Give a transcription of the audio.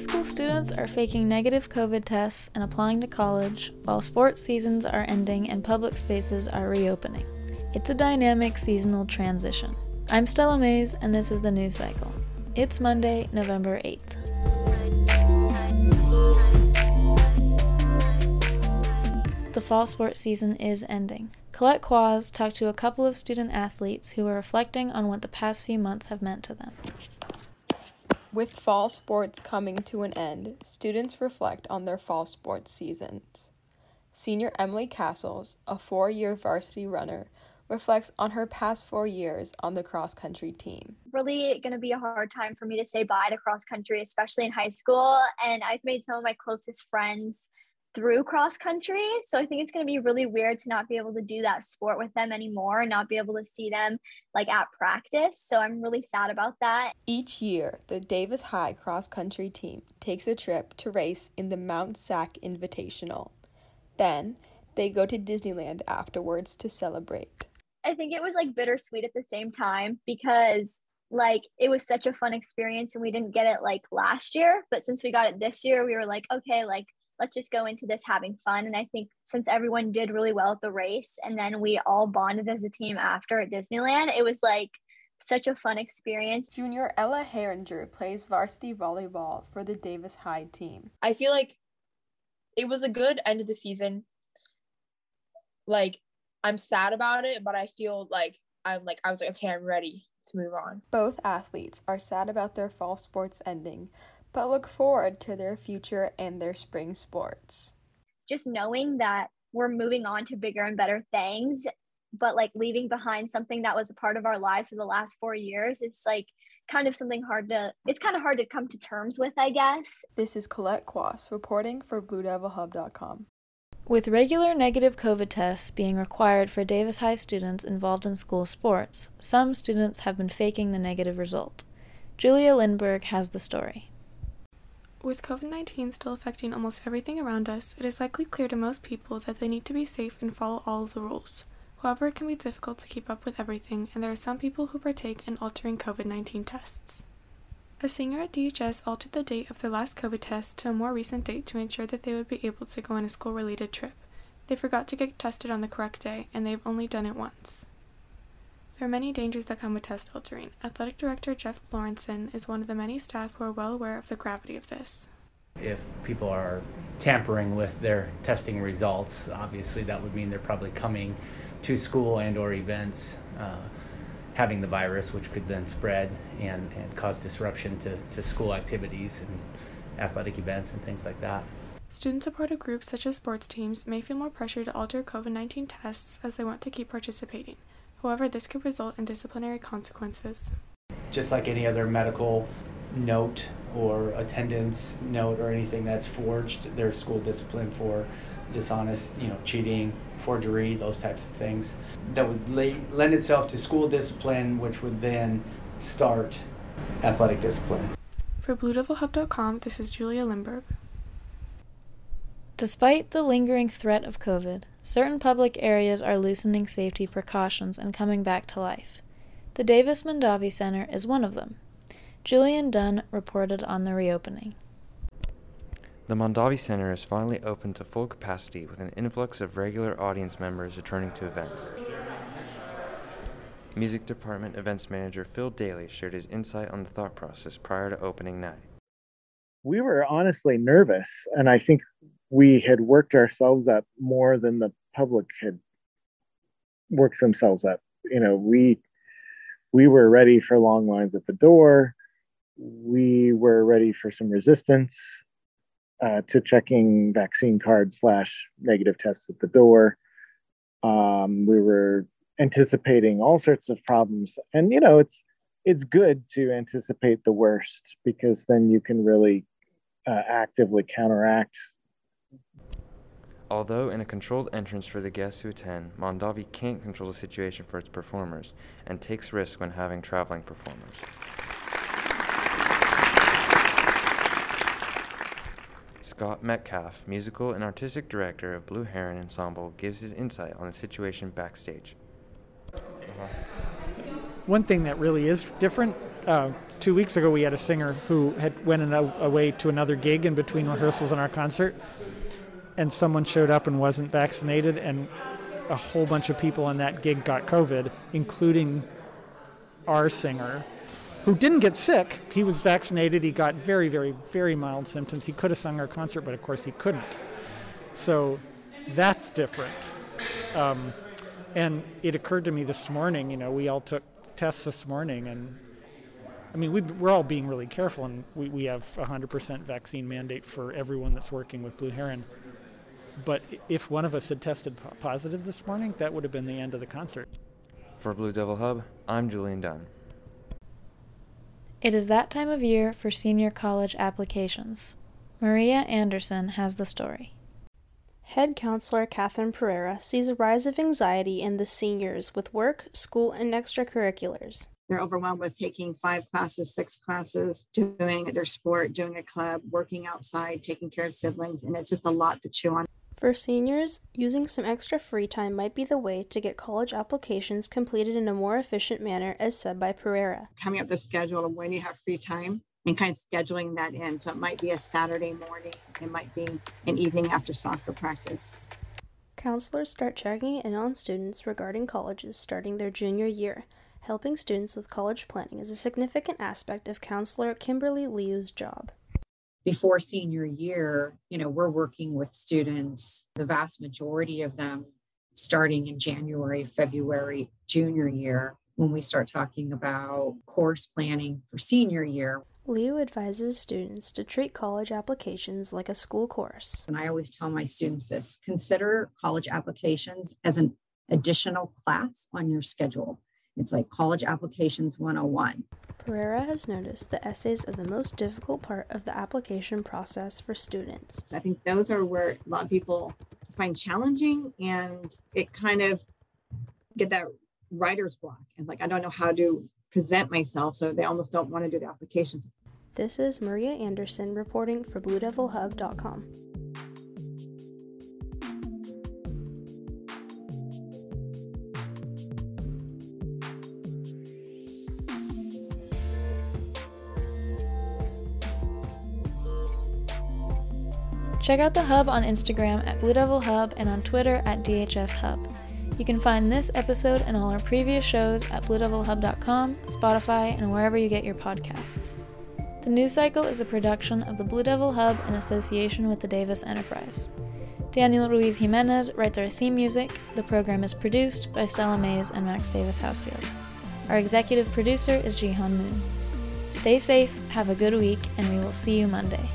school students are faking negative COVID tests and applying to college, while sports seasons are ending and public spaces are reopening. It's a dynamic seasonal transition. I'm Stella Maze, and this is the news cycle. It's Monday, November 8th. The fall sports season is ending. Colette Quaas talked to a couple of student athletes who were reflecting on what the past few months have meant to them. With fall sports coming to an end, students reflect on their fall sports seasons. Senior Emily Castles, a four year varsity runner, reflects on her past four years on the cross country team. Really going to be a hard time for me to say bye to cross country, especially in high school. And I've made some of my closest friends through cross country. So I think it's going to be really weird to not be able to do that sport with them anymore and not be able to see them like at practice. So I'm really sad about that. Each year, the Davis High cross country team takes a trip to race in the Mount SAC Invitational. Then they go to Disneyland afterwards to celebrate. I think it was like bittersweet at the same time because like it was such a fun experience and we didn't get it like last year but since we got it this year we were like okay like let's just go into this having fun. And I think since everyone did really well at the race and then we all bonded as a team after at Disneyland, it was like such a fun experience. Junior Ella Herringer plays varsity volleyball for the Davis High team. I feel like it was a good end of the season. Like I'm sad about it, but I feel like I'm like I was like okay, I'm ready to move on. Both athletes are sad about their fall sports ending, but look forward to their future and their spring sports. Just knowing that we're moving on to bigger and better things, but like leaving behind something that was a part of our lives for the last four years, it's like kind of something hard to it's kind of hard to come to terms with, I guess. This is Colette Quaas reporting for BlueDevilHub.com. With regular negative COVID tests being required for Davis High students involved in school sports, some students have been faking the negative result. Julia Lindburg has the story. With COVID 19 still affecting almost everything around us, it is likely clear to most people that they need to be safe and follow all of the rules. However, it can be difficult to keep up with everything, and there are some people who partake in altering COVID 19 tests. A senior at DHS altered the date of their last COVID test to a more recent date to ensure that they would be able to go on a school related trip. They forgot to get tested on the correct day, and they've only done it once. There are many dangers that come with test altering. Athletic Director Jeff Lawrenson is one of the many staff who are well aware of the gravity of this. If people are tampering with their testing results, obviously that would mean they're probably coming to school and or events uh, having the virus, which could then spread and, and cause disruption to, to school activities and athletic events and things like that. Part of groups such as sports teams may feel more pressure to alter COVID 19 tests as they want to keep participating. However, this could result in disciplinary consequences. Just like any other medical note or attendance note or anything that's forged, there's school discipline for dishonest, you know, cheating, forgery, those types of things. That would lay, lend itself to school discipline, which would then start athletic discipline. For BlueDevilHub.com, this is Julia Lindburg. Despite the lingering threat of COVID, certain public areas are loosening safety precautions and coming back to life. The Davis Mondavi Center is one of them. Julian Dunn reported on the reopening. The Mondavi Center is finally open to full capacity with an influx of regular audience members returning to events. Music Department Events Manager Phil Daly shared his insight on the thought process prior to opening night. We were honestly nervous, and I think we had worked ourselves up more than the public had worked themselves up. You know, we we were ready for long lines at the door. We were ready for some resistance uh, to checking vaccine card slash negative tests at the door. Um, we were anticipating all sorts of problems, and you know, it's it's good to anticipate the worst because then you can really uh, actively counteract Although in a controlled entrance for the guests who attend, Mondavi can't control the situation for its performers and takes risks when having traveling performers. Scott Metcalf, musical and artistic director of Blue Heron Ensemble, gives his insight on the situation backstage. Uh-huh. One thing that really is different. Uh, two weeks ago, we had a singer who had went in a, away to another gig in between rehearsals and our concert, and someone showed up and wasn't vaccinated, and a whole bunch of people on that gig got COVID, including our singer, who didn't get sick. He was vaccinated. He got very, very, very mild symptoms. He could have sung our concert, but of course he couldn't. So that's different. Um, and it occurred to me this morning, you know, we all took tests this morning, and I mean, we, are all being really careful, and we, we have a 100% vaccine mandate for everyone that's working with Blue Heron. But if one of us had tested positive this morning, that would have been the end of the concert. For Blue Devil Hub, I'm Julian Dunn. It is that time of year for senior college applications. Maria Anderson has the story. Head counselor Catherine Pereira sees a rise of anxiety in the seniors with work, school, and extracurriculars. They're overwhelmed with taking five classes, six classes, doing their sport, doing a club, working outside, taking care of siblings, and it's just a lot to chew on. For seniors, using some extra free time might be the way to get college applications completed in a more efficient manner, as said by Pereira. Coming up the schedule of when you have free time and kind of scheduling that in. So it might be a Saturday morning, it might be an evening after soccer practice. Counselors start checking in on students regarding colleges starting their junior year. Helping students with college planning is a significant aspect of counselor Kimberly Liu's job before senior year, you know, we're working with students, the vast majority of them starting in January, February, junior year, when we start talking about course planning for senior year. Liu advises students to treat college applications like a school course. And I always tell my students this consider college applications as an additional class on your schedule. It's like College Applications 101. Pereira has noticed that essays are the most difficult part of the application process for students. I think those are where a lot of people find challenging and it kind of get that writer's block and like I don't know how to present myself so they almost don't want to do the applications. This is Maria Anderson reporting for bluedevilhub.com. Check out the Hub on Instagram at Blue Devil Hub and on Twitter at DHS Hub. You can find this episode and all our previous shows at bluedevilhub.com, Spotify, and wherever you get your podcasts. The News Cycle is a production of the Blue Devil Hub in association with the Davis Enterprise. Daniel Ruiz Jimenez writes our theme music. The program is produced by Stella Maze and Max Davis Housefield. Our executive producer is Jihan Moon. Stay safe, have a good week, and we will see you Monday.